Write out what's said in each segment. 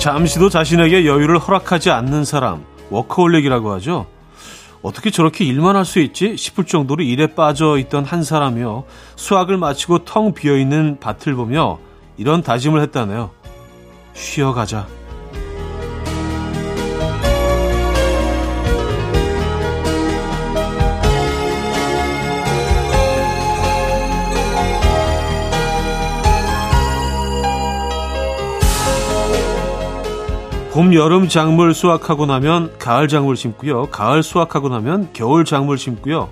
잠시도 자신에게 여유를 허락하지 않는 사람, 워커홀릭이라고 하죠. 어떻게 저렇게 일만 할 수 있지 싶을 정도로 일에 빠져 있던 한 사람이요. 수학을 마치고 텅 비어 있는 밭을 보며 이런 다짐을 했다네요. 쉬어가자. 봄, 여름 작물 수확하고 나면 가을 작물 심고요. 가을 수확하고 나면 겨울 작물 심고요.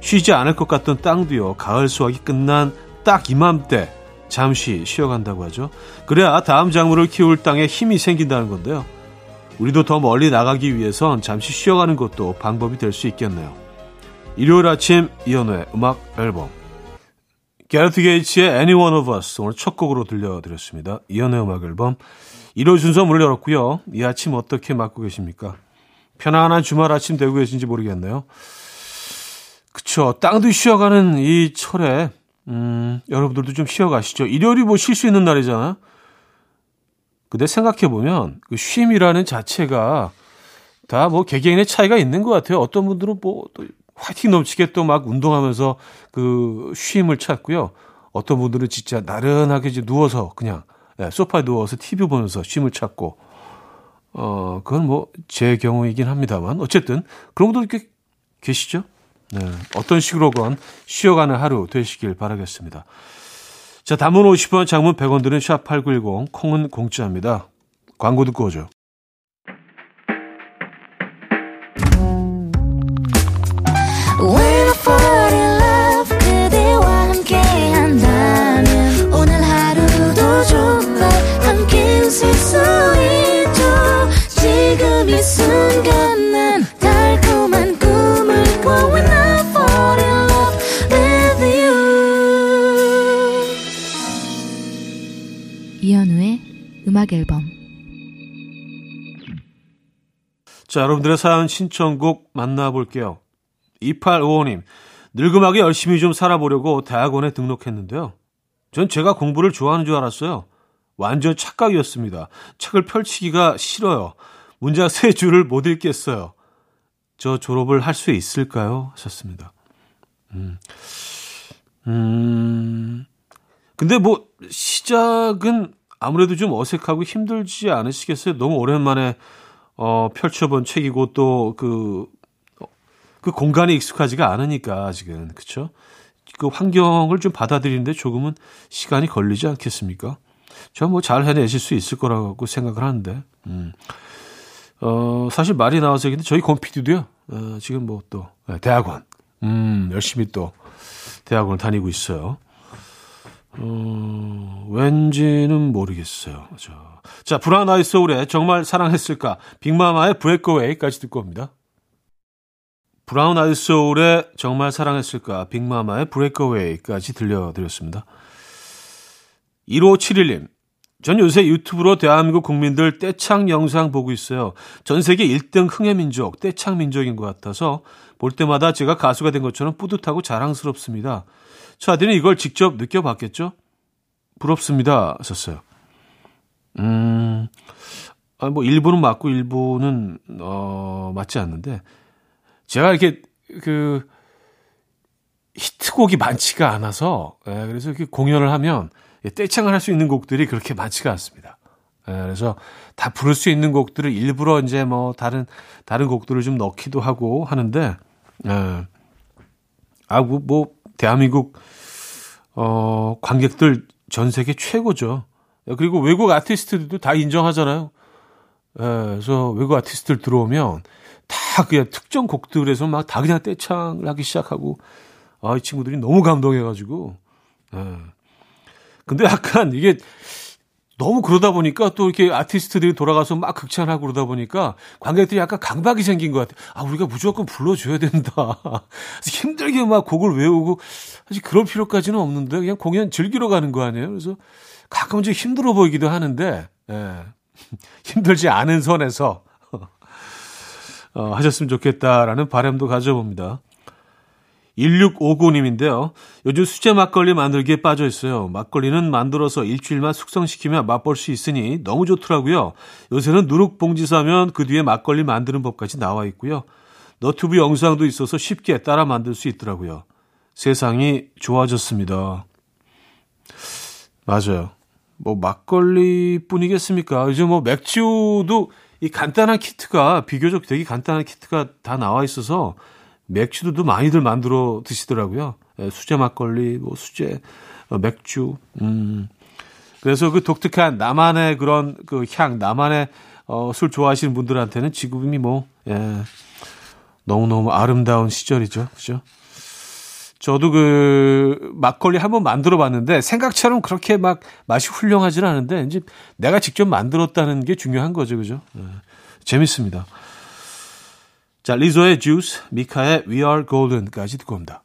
쉬지 않을 것 같던 땅도요. 가을 수확이 끝난 딱 이맘때 잠시 쉬어간다고 하죠. 그래야 다음 작물을 키울 땅에 힘이 생긴다는 건데요. 우리도 더 멀리 나가기 위해선 잠시 쉬어가는 것도 방법이 될 수 있겠네요. 일요일 아침 이연우의 음악 앨범 게르트 게이츠의 Any One of Us 오늘 첫 곡으로 들려드렸습니다. 이연우의 음악 앨범 1호 순서 문을 열었고요. 이 아침 어떻게 맞고 계십니까? 편안한 주말 아침 되고 계신지 모르겠네요. 그쵸. 땅도 쉬어가는 이 철에, 음, 여러분들도 좀 쉬어가시죠. 일요일이 뭐 쉴 수 있는 날이잖아요. 근데 생각해보면, 그 쉼이라는 자체가 다 뭐 개개인의 차이가 있는 것 같아요. 어떤 분들은 뭐 또 화이팅 넘치게 또 막 운동하면서 그 쉼을 찾고요. 어떤 분들은 진짜 나른하게 이제 누워서 그냥 네, 소파에 누워서 TV 보면서 쉼을 찾고, 어, 그건 뭐 제 경우이긴 합니다만, 어쨌든 그런 분들 꽤 계시죠? 네, 어떤 식으로건 쉬어가는 하루 되시길 바라겠습니다. 자, 담은 50원, 장문 100원 드는 샵8910, 콩은 공짜입니다. 광고 듣고 오죠. 음악 앨범 자, 여러분들의 사연 신청곡 만나볼게요. 2855님, 늙음하게 열심히 좀 살아보려고 대학원에 등록했는데요. 전 제가 공부를 좋아하는 줄 알았어요. 완전 착각이었습니다. 책을 펼치기가 싫어요. 문자 세 줄을 못 읽겠어요. 저 졸업을 할 수 있을까요? 하셨습니다. 음, 음, 근데 뭐, 시작은 아무래도 좀 어색하고 힘들지 않으시겠어요? 너무 오랜만에 어, 펼쳐본 책이고 또 그, 그 공간에 익숙하지가 않으니까 아직은 그쵸? 그 환경을 좀 받아들이는데 조금은 시간이 걸리지 않겠습니까? 저 뭐 잘 해내실 수 있을 거라고 생각을 하는데, 음. 어, 사실 말이 나와서 근데 저희 곰피디도요, 어, 지금 뭐 또, 네, 대학원, 음, 열심히 또 대학원을 다니고 있어요. 어, 왠지는 모르겠어요. 저. 자, 브라운 아이 소울의 정말 사랑했을까? 빅마마의 브레이크웨이까지 듣고 옵니다. 브라운 아이 소울의 정말 사랑했을까? 빅마마의 브레이크웨이까지 들려드렸습니다. 1571님. 전 요새 유튜브로 대한민국 국민들 떼창 영상 보고 있어요. 전 세계 1등 흥의 민족, 떼창 민족인 것 같아서 볼 때마다 제가 가수가 된 것처럼 뿌듯하고 자랑스럽습니다. 차디는 이걸 직접 느껴봤겠죠? 부럽습니다. 하셨어요. 음, 아, 뭐, 일부는 맞고 일부는, 어, 맞지 않는데, 제가 이렇게, 그, 히트곡이 많지가 않아서, 예, 그래서 이렇게 공연을 하면, 떼창을 할 수 있는 곡들이 그렇게 많지가 않습니다. 예, 그래서 다 부를 수 있는 곡들을 일부러 이제 뭐, 다른, 다른 곡들을 좀 넣기도 하고 하는데, 예. 아, 뭐, 뭐 대한민국 어, 관객들 전 세계 최고죠. 그리고 외국 아티스트들도 다 인정하잖아요. 예, 그래서 외국 아티스트들 들어오면 다 그냥 특정 곡들에서 막 다 그냥 떼창을 하기 시작하고, 아, 이 친구들이 너무 감동해가지고, 예. 근데 약간 이게 너무 그러다 보니까 또 이렇게 아티스트들이 돌아가서 막 극찬하고 그러다 보니까 관객들이 약간 강박이 생긴 것 같아요. 아, 우리가 무조건 불러줘야 된다. 힘들게 막 곡을 외우고 사실 그럴 필요까지는 없는데 그냥 공연 즐기러 가는 거 아니에요. 그래서 가끔 좀 힘들어 보이기도 하는데, 예. 힘들지 않은 선에서 어, 하셨으면 좋겠다라는 바람도 가져봅니다. 1659님인데요. 요즘 수제 막걸리 만들기에 빠져 있어요. 막걸리는 만들어서 일주일만 숙성시키면 맛볼 수 있으니 너무 좋더라고요. 요새는 누룩 봉지 사면 그 뒤에 막걸리 만드는 법까지 나와 있고요. 너튜브 영상도 있어서 쉽게 따라 만들 수 있더라고요. 세상이 좋아졌습니다. 맞아요. 뭐 막걸리 뿐이겠습니까? 요즘 뭐 맥주도 이 간단한 키트가 비교적 되게 간단한 키트가 다 나와 있어서 맥주도 많이들 만들어 드시더라고요. 예, 수제 막걸리, 뭐 수제 어, 맥주. 음. 그래서 그 독특한 나만의 그런 그 향, 나만의 어, 술 좋아하시는 분들한테는 지금이 뭐 예. 너무너무 아름다운 시절이죠. 그죠? 저도 그 막걸리 한번 만들어 봤는데 생각처럼 그렇게 막 맛이 훌륭하지는 않은데 이제 내가 직접 만들었다는 게 중요한 거죠. 그죠? 네. 재밌습니다. 자, 리조의 주스, 미카의 We Are Golden까지 듣고 옵니다.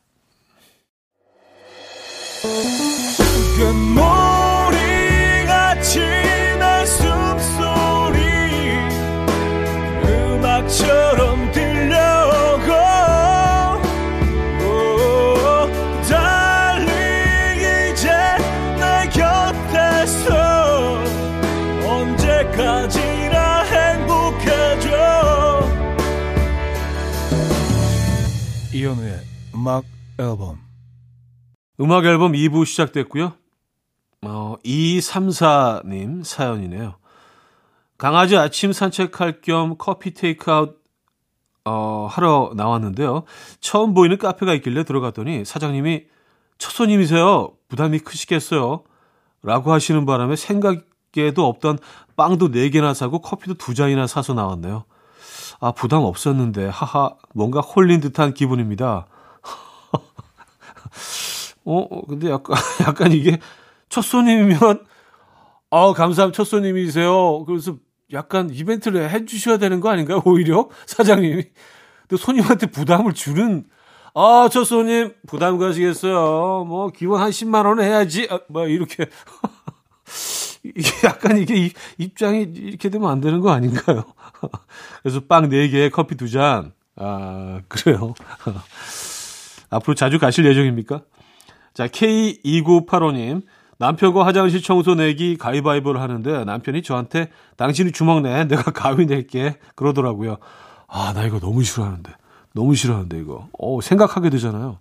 음악 앨범 음악 앨범 2부 시작됐고요. 어, 234님 사연이네요. 강아지 아침 산책할 겸 커피 테이크아웃 어, 하러 나왔는데요. 처음 보이는 카페가 있길래 들어갔더니 사장님이 첫 손님이세요. 부담이 크시겠어요. 라고 하시는 바람에 생각에도 없던 빵도 4개나 사고 커피도 2잔이나 사서 나왔네요. 아, 부담 없었는데, 하하, 뭔가 홀린 듯한 기분입니다. 어, 근데 약간, 약간 이게 첫 손님이면, 아, 감사합니다. 첫 손님이세요. 그래서 약간 이벤트를 해 주셔야 되는 거 아닌가요? 오히려 사장님이. 또 손님한테 부담을 주는, 아, 첫 손님 부담 가시겠어요. 뭐, 기본 한 10만 원은 해야지. 아, 뭐, 이렇게. 약간 이게 입장이 이렇게 되면 안 되는 거 아닌가요? 그래서 빵 4개, 커피 2잔. 아, 그래요. 앞으로 자주 가실 예정입니까? 자, K2985님. 남편과 화장실 청소 내기 가위바위보를 하는데 남편이 저한테 당신이 주먹 내, 내가 가위 낼게. 그러더라고요. 아, 나 이거 너무 싫어하는데. 너무 싫어하는데, 이거. 어, 생각하게 되잖아요.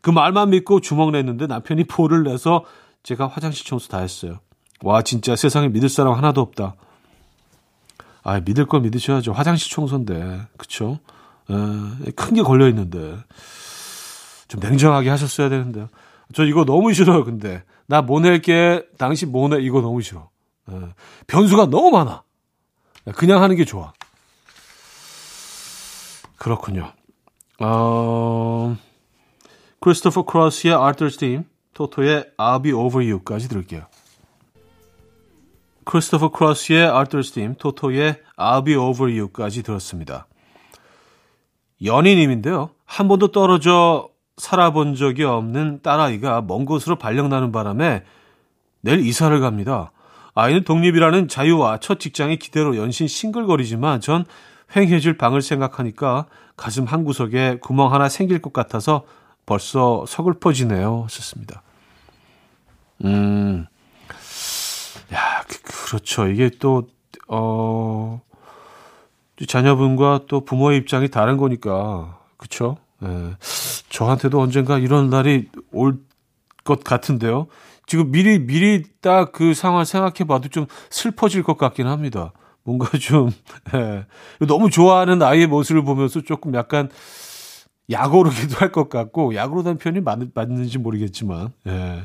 그 말만 믿고 주먹 냈는데 남편이 포를 내서 제가 화장실 청소 다 했어요. 와, 진짜 세상에 믿을 사람 하나도 없다. 아, 믿을 걸 믿으셔야죠. 화장실 청소인데. 그쵸? 큰 게 걸려 있는데. 좀 냉정하게 하셨어야 되는데. 저 이거 너무 싫어요, 근데. 나뭐 낼게, 당신 뭐 내, 이거 너무 싫어. 에, 변수가 너무 많아. 그냥 하는 게 좋아. 그렇군요. 어, 크리스토퍼 크로스의 Arthur's Theme, 토토의 I'll Be Over You까지 들을게요. 크리스토퍼 크로스의 Arthur's Theme, 토토의 I'll Be Over You까지 들었습니다. 연인님인데요. 한 번도 떨어져 살아본 적이 없는 딸아이가 먼 곳으로 발령나는 바람에 내일 이사를 갑니다. 아이는 독립이라는 자유와 첫 장의 기대로 연신 싱글거리지만 전 횡해질 방을 생각하니까 가슴 한 구석에 구멍 하나 생길 것 같아서 벌써 서글퍼지네요. 썼습니다. 음, 야, 그, 렇죠 이게 또, 어, 자녀분과 또 부모의 입장이 다른 거니까, 그쵸? 예. 저한테도 언젠가 이런 날이 올 것 같은데요. 지금 미리, 미리 딱 그 상황 생각해 봐도 좀 슬퍼질 것 같긴 합니다. 뭔가 좀, 예. 너무 좋아하는 아이의 모습을 보면서 조금 약간 약오르기도 할 것 같고, 약오르다는 표현이 맞, 맞는지 모르겠지만, 예.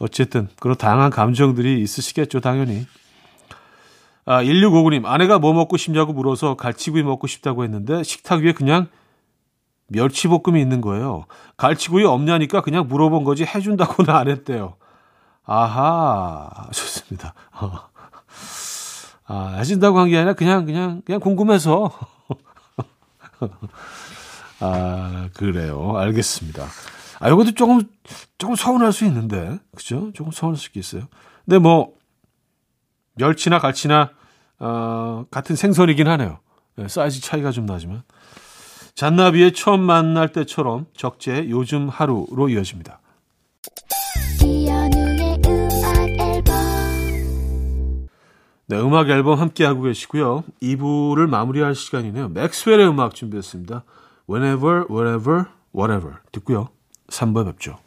어쨌든 그런 다양한 감정들이 있으시겠죠, 당연히. 아, 1659님, 아내가 뭐 먹고 싶냐고 물어서 갈치구이 먹고 싶다고 했는데 식탁 위에 그냥 멸치볶음이 있는 거예요. 갈치구이 없냐니까 그냥 물어본 거지 해준다고는 안 했대요. 아하, 좋습니다. 아, 해준다고 한 게 아니라 그냥, 그냥, 그냥 궁금해서. 아, 그래요. 알겠습니다. 아, 이것도 조금, 조금 서운할 수 있는데. 그죠? 조금 서운할 수 있겠어요. 근데 뭐, 멸치나 갈치나, 어, 같은 생선이긴 하네요. 네, 사이즈 차이가 좀 나지만. 잔나비의 처음 만날 때처럼 적재 요즘 하루로 이어집니다. 네, 음악 앨범 함께하고 계시고요. 2부를 마무리할 시간이네요. 맥스웰의 음악 준비했습니다. Whenever, wherever, whatever 듣고요. 3부에 뵙죠.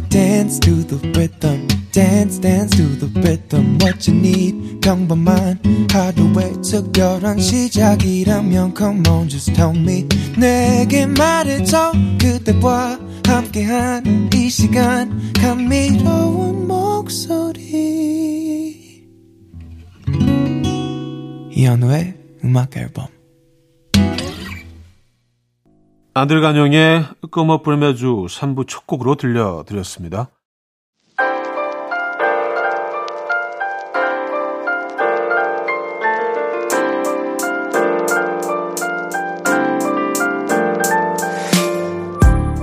Dance to the rhythm. dance dance to the rhythm what you need 평범한 하루의 특별한 시작이라면 come on just tell me 내게 말해줘 그대와 함께한 이 시간 감미로운 목소리 이현우의 음악 앨범 아들간용의 끄머 불매주 3부 첫 곡으로 들려드렸습니다.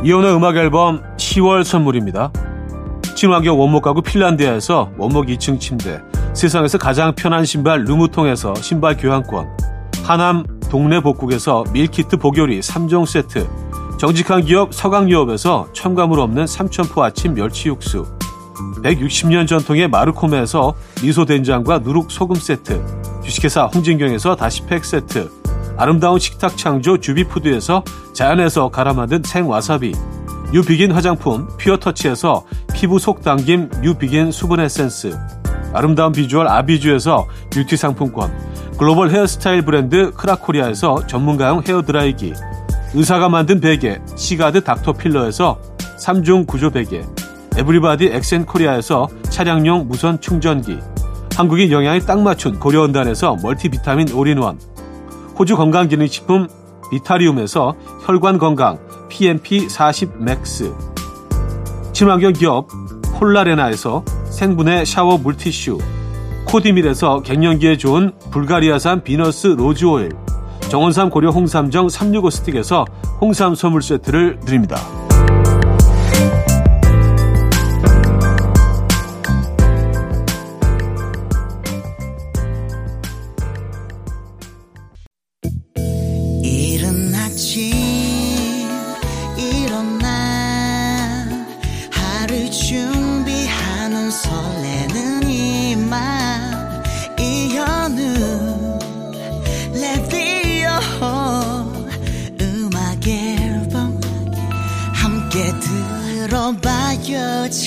이현우의 음악 앨범 10월 선물입니다. 친환경 원목 가구 핀란드에서 원목 2층 침대, 세상에서 가장 편한 신발 르무통에서 신발 교환권, 하남 동네 복국에서 밀키트 복요리 3종 세트, 정직한 기업 서강유업에서 첨가물 없는 삼천포 아침 멸치 육수, 160년 전통의 마르코메에서 미소된장과 누룩소금 세트, 주식회사 홍진경에서 다시팩 세트, 아름다운 식탁 창조 주비푸드에서 자연에서 갈아 만든 생와사비 뉴비긴 화장품 퓨어터치에서 피부 속 당김 뉴비긴 수분 에센스 아름다운 비주얼 아비주에서 뷰티 상품권 글로벌 헤어스타일 브랜드 크라코리아에서 전문가용 헤어드라이기 의사가 만든 베개 시가드 닥터필러에서 3중 구조 베개 에브리바디 엑센코리아에서 차량용 무선 충전기 한국인 영양에 딱 맞춘 고려원단에서 멀티비타민 올인원 호주 건강기능식품 비타리움에서 혈관 건강 PMP40 맥스 친환경 기업 폴라레나에서 생분해 샤워 물티슈 코디밀에서 갱년기에 좋은 불가리아산 비너스 로즈오일 정원삼 고려 홍삼정 365 스틱에서 홍삼 선물 세트를 드립니다.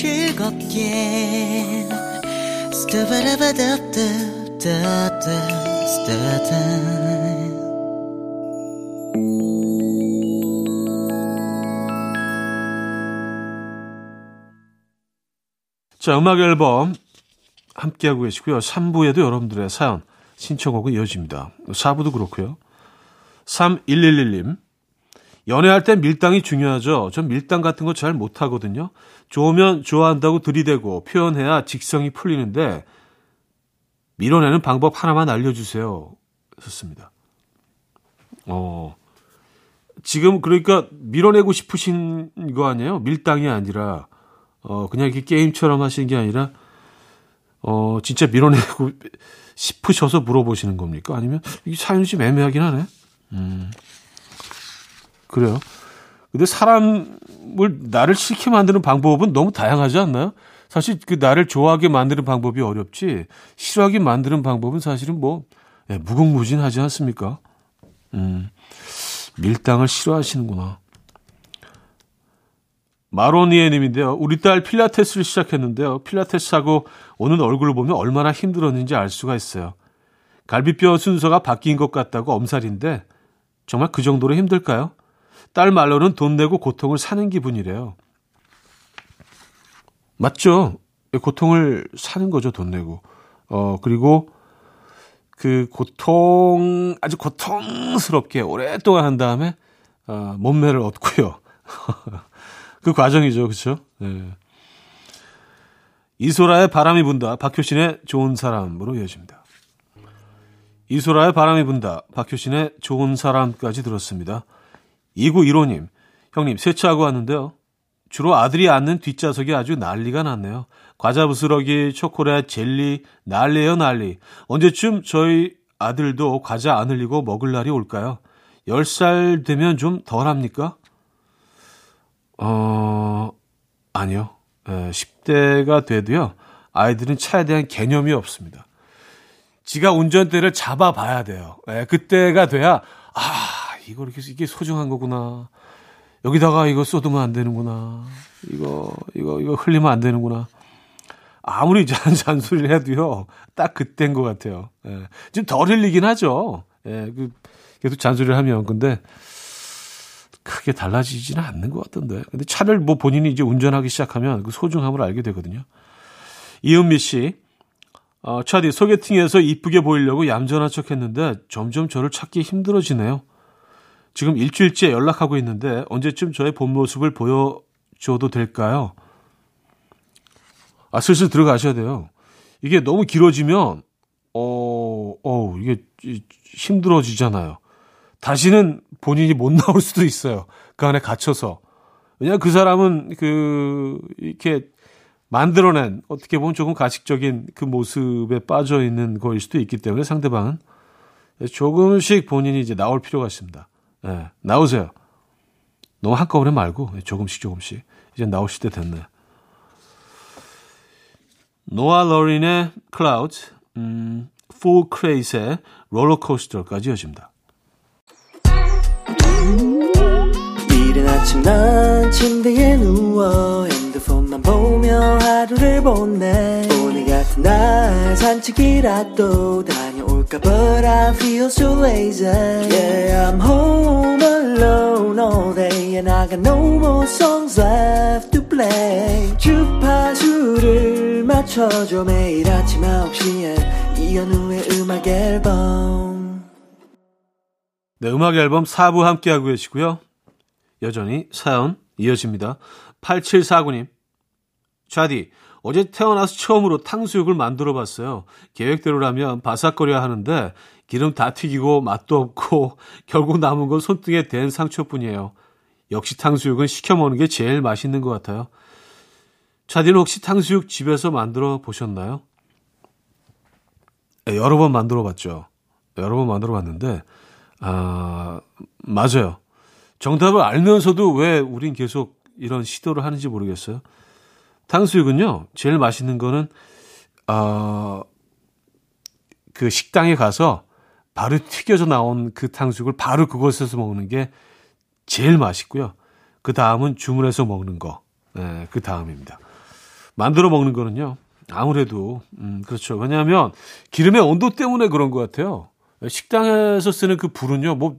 즐겁게 자, 음악 앨범 함께하고 계시고요. 3부에도 여러분들의 사연, 신청곡은 이어집니다. 4부도 그렇고요. 3111님. 연애할 땐 밀당이 중요하죠. 전 밀당 같은 거 잘 못하거든요. 좋으면 좋아한다고 들이대고 표현해야 직성이 풀리는데 밀어내는 방법 하나만 알려주세요. 썼습니다. 어, 지금 그러니까 밀어내고 싶으신 거 아니에요? 밀당이 아니라, 어, 그냥 이렇게 게임처럼 하시는 게 아니라, 어, 진짜 밀어내고 싶으셔서 물어보시는 겁니까? 아니면, 이 사연이 좀 애매하긴 하네. 음. 그래요. 근데 사람을 나를 싫게 만드는 방법은 너무 다양하지 않나요? 사실 그 나를 좋아하게 만드는 방법이 어렵지 싫어하게 만드는 방법은 사실은 뭐 예, 무궁무진하지 않습니까? 음, 밀당을 싫어하시는구나. 마로니에님인데요. 우리 딸 필라테스를 시작했는데요. 필라테스 하고 오는 얼굴을 보면 얼마나 힘들었는지 알 수가 있어요. 갈비뼈 순서가 바뀐 것 같다고 엄살인데 정말 그 정도로 힘들까요? 딸 말로는 돈 내고 고통을 사는 기분이래요. 맞죠? 고통을 사는 거죠, 돈 내고. 어, 그리고 그 고통, 아주 고통스럽게 오랫동안 한 다음에, 어, 몸매를 얻고요. 그 과정이죠, 그쵸? 네. 이소라의 바람이 분다. 박효신의 좋은 사람으로 이어집니다. 이소라의 바람이 분다. 박효신의 좋은 사람까지 들었습니다. 2915님, 형님, 세차하고 왔는데요. 주로 아들이 앉는 뒷좌석이 아주 난리가 났네요. 과자 부스러기, 초콜릿, 젤리, 난리예요, 난리. 언제쯤 저희 아들도 과자 안 흘리고 먹을 날이 올까요? 10살 되면 좀 덜 합니까? 어, 아니요. 예, 10대가 돼도요, 아이들은 차에 대한 개념이 없습니다. 지가 운전대를 잡아봐야 돼요. 예, 그때가 돼야, 아, 이거 이렇게, 이게 소중한 거구나. 여기다가 이거 쏟으면 안 되는구나. 이거, 이거, 이거 흘리면 안 되는구나. 아무리 잔, 잔소리를 해도요, 딱 그때인 것 같아요. 예. 지금 덜 흘리긴 하죠. 예, 그, 계속 잔소리를 하면. 근데, 크게 달라지지는 않는 것 같던데. 근데 차를 뭐 본인이 이제 운전하기 시작하면 그 소중함을 알게 되거든요. 이은미 씨, 어, 차디 소개팅에서 이쁘게 보이려고 얌전한 척 했는데 점점 저를 찾기 힘들어지네요. 지금 일주일째 연락하고 있는데 언제쯤 저의 본 모습을 보여줘도 될까요? 아, 슬슬 들어가셔야 돼요. 이게 너무 길어지면, 어, 어, 이게 힘들어지잖아요. 다시는 본인이 못 나올 수도 있어요. 그 안에 갇혀서. 왜냐면 그 사람은 그, 이렇게 만들어낸, 어떻게 보면 조금 가식적인 그 모습에 빠져 있는 거일 수도 있기 때문에 상대방은 조금씩 본인이 이제 나올 필요가 있습니다. 예, 나오세요. 너무 한꺼번에 말고 조금씩 조금씩. 이제 나오실 때 됐네. 노아 러린의 클라우드, 음, 풀 크레이스의 롤러코스터까지 이어집니다. 이른 아침 난 침대에 누워 핸드폰만 보며 하루를 보내 오늘 같은 날 산책이라도 가 볼까 But I feel so lazy Yeah I'm home And I got no more songs left to play. 주파수를 맞춰줘 매일 아침 9시에 이현우의 음악 앨범. 네 음악 앨범 4부 함께하고 계시고요. 여전히 사연 이어집니다. 8749님. 좌디 어제 태어나서 처음으로 탕수육을 만들어 봤어요. 계획대로라면 바삭거려야 하는데 기름 다 튀기고 맛도 없고 결국 남은 건 손등에 댄 상처뿐이에요. 역시 탕수육은 시켜 먹는 게 제일 맛있는 것 같아요. 차디는 혹시 탕수육 집에서 만들어 보셨나요? 네, 여러 번 만들어 봤죠. 여러 번 만들어 봤는데, 아, 맞아요. 정답을 알면서도 왜 우린 계속 이런 시도를 하는지 모르겠어요. 탕수육은요, 제일 맛있는 거는, 어, 그 식당에 가서 바로 튀겨져 나온 그 탕수육을 바로 그곳에서 먹는 게 제일 맛있고요. 그 다음은 주문해서 먹는 거. 네, 그 다음입니다. 만들어 먹는 거는요, 아무래도, 음, 그렇죠. 왜냐하면 기름의 온도 때문에 그런 것 같아요. 식당에서 쓰는 그 불은요, 뭐,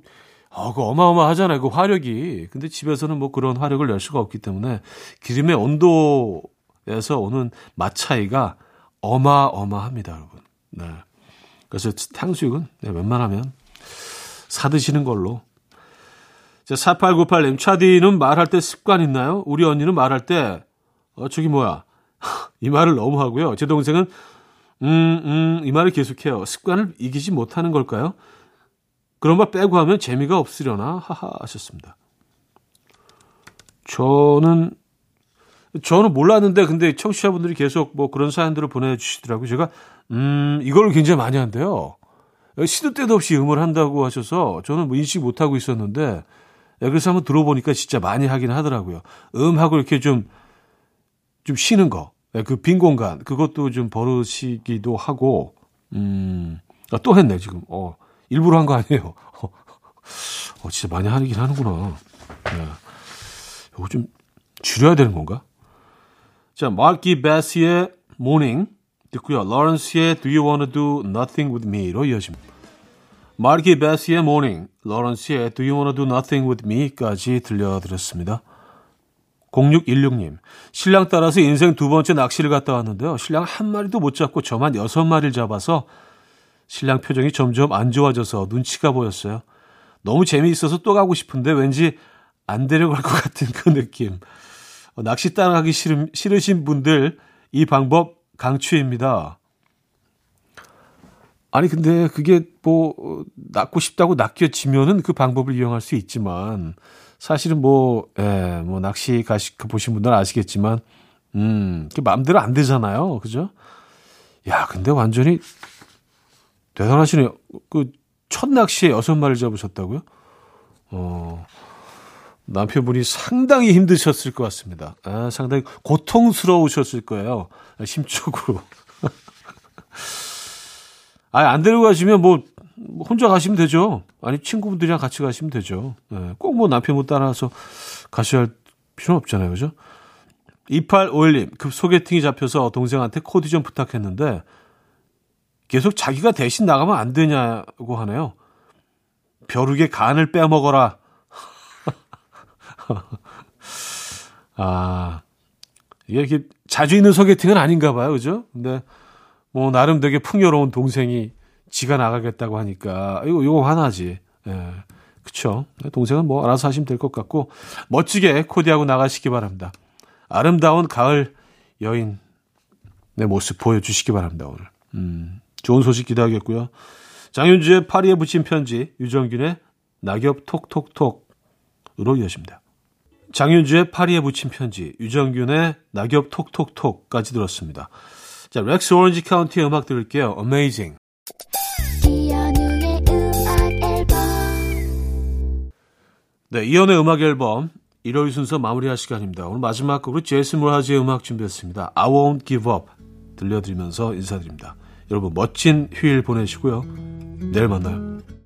어, 그 어마어마하잖아요. 그 화력이. 근데 집에서는 뭐 그런 화력을 낼 수가 없기 때문에 기름의 온도 에서 오는 맛 차이가 어마어마합니다, 여러분. 네. 그래서 탕수육은 네, 웬만하면 사 드시는 걸로. 자, 4898님, 차디는 말할 때 습관 있나요? 우리 언니는 말할 때, 어, 저기 뭐야. 이 말을 너무 하고요. 제 동생은, 음, 음, 이 말을 계속해요. 습관을 이기지 못하는 걸까요? 그런 말 빼고 하면 재미가 없으려나? 하하 하셨습니다. 저는 저는 몰랐는데 근데 청취자분들이 계속 뭐 그런 사연들을 보내주시더라고요. 제가 음 이걸 굉장히 많이 한대요. 시도 때도 없이 음을 한다고 하셔서 저는 뭐 인식 못하고 있었는데 예, 그래서 한번 들어보니까 진짜 많이 하긴 하더라고요. 음하고 이렇게 좀, 좀 쉬는 거. 예, 그빈 공간. 그것도 좀 버릇이기도 하고, 음, 아, 또 했네, 지금. 어, 일부러 한 거 아니에요. 어, 어, 진짜 많이 하긴 하는구나. 네. 이거 좀 줄여야 되는 건가? 자, 마키 베스의 Morning 듣고요. 로렌스의 Do You Wanna Do Nothing With Me로 이어집니다. 마키 베스의 Morning, 로렌스의 Do You Wanna Do Nothing With Me까지 들려드렸습니다. 0616님, 신랑 따라서 인생 두 번째 낚시를 갔다 왔는데요. 신랑 한 마리도 못 잡고 저만 여섯 마리를 잡아서 신랑 표정이 점점 안 좋아져서 눈치가 보였어요. 너무 재미있어서 또 가고 싶은데 왠지 안 데려갈 것 같은 그 느낌. 어, 낚시 따라가기 싫으신 분들 이 방법 강추입니다. 아니 근데 그게 뭐 낚고 싶다고 낚여지면은 그 방법을 이용할 수 있지만 사실은 뭐, 예, 뭐, 낚시 가시, 그 보신 분들은 아시겠지만, 음, 그 마음대로 안 되잖아요. 그죠? 야, 근데 완전히 대단하시네요. 그, 첫 낚시에 여섯 마리를 잡으셨다고요? 어, 남편분이 상당히 힘드셨을 것 같습니다. 아, 상당히 고통스러우셨을 거예요. 심적으로. 아, 안 데려가시면 뭐, 혼자 가시면 되죠. 아니, 친구분들이랑 같이 가시면 되죠. 네, 꼭뭐 남편분 따라서 가셔야 할 필요는 없잖아요. 그죠? 2851님, 급 소개팅이 잡혀서 동생한테 코디 좀 부탁했는데, 계속 자기가 대신 나가면 안 되냐고 하네요. 벼룩의 간을 빼먹어라. 아, 이게 이렇게 자주 있는 소개팅은 아닌가 봐요. 그죠? 근데 뭐 나름 되게 풍요로운 동생이 지가 나가겠다고 하니까 이거 이거 화나지. 예. 그쵸. 동생은 뭐 알아서 하시면 될 것 같고 멋지게 코디하고 나가시기 바랍니다. 아름다운 가을 여인의 모습 보여주시기 바랍니다, 오늘. 음, 좋은 소식 기대하겠고요. 장윤주의 파리에 붙인 편지, 유정균의 낙엽 톡톡톡으로 이어집니다. 장윤주의 파리에 부친 편지, 유정균의 낙엽 톡톡톡까지 들었습니다. 자, 렉스 오렌지 카운티의 음악 들을게요. Amazing. 네, 이현우의 음악 앨범 일요일 순서 마무리할 시간입니다. 오늘 마지막 곡으로 제이슨 므라즈의 음악 준비했습니다. I won't give up 들려드리면서 인사드립니다. 여러분 멋진 휴일 보내시고요. 내일 만나요.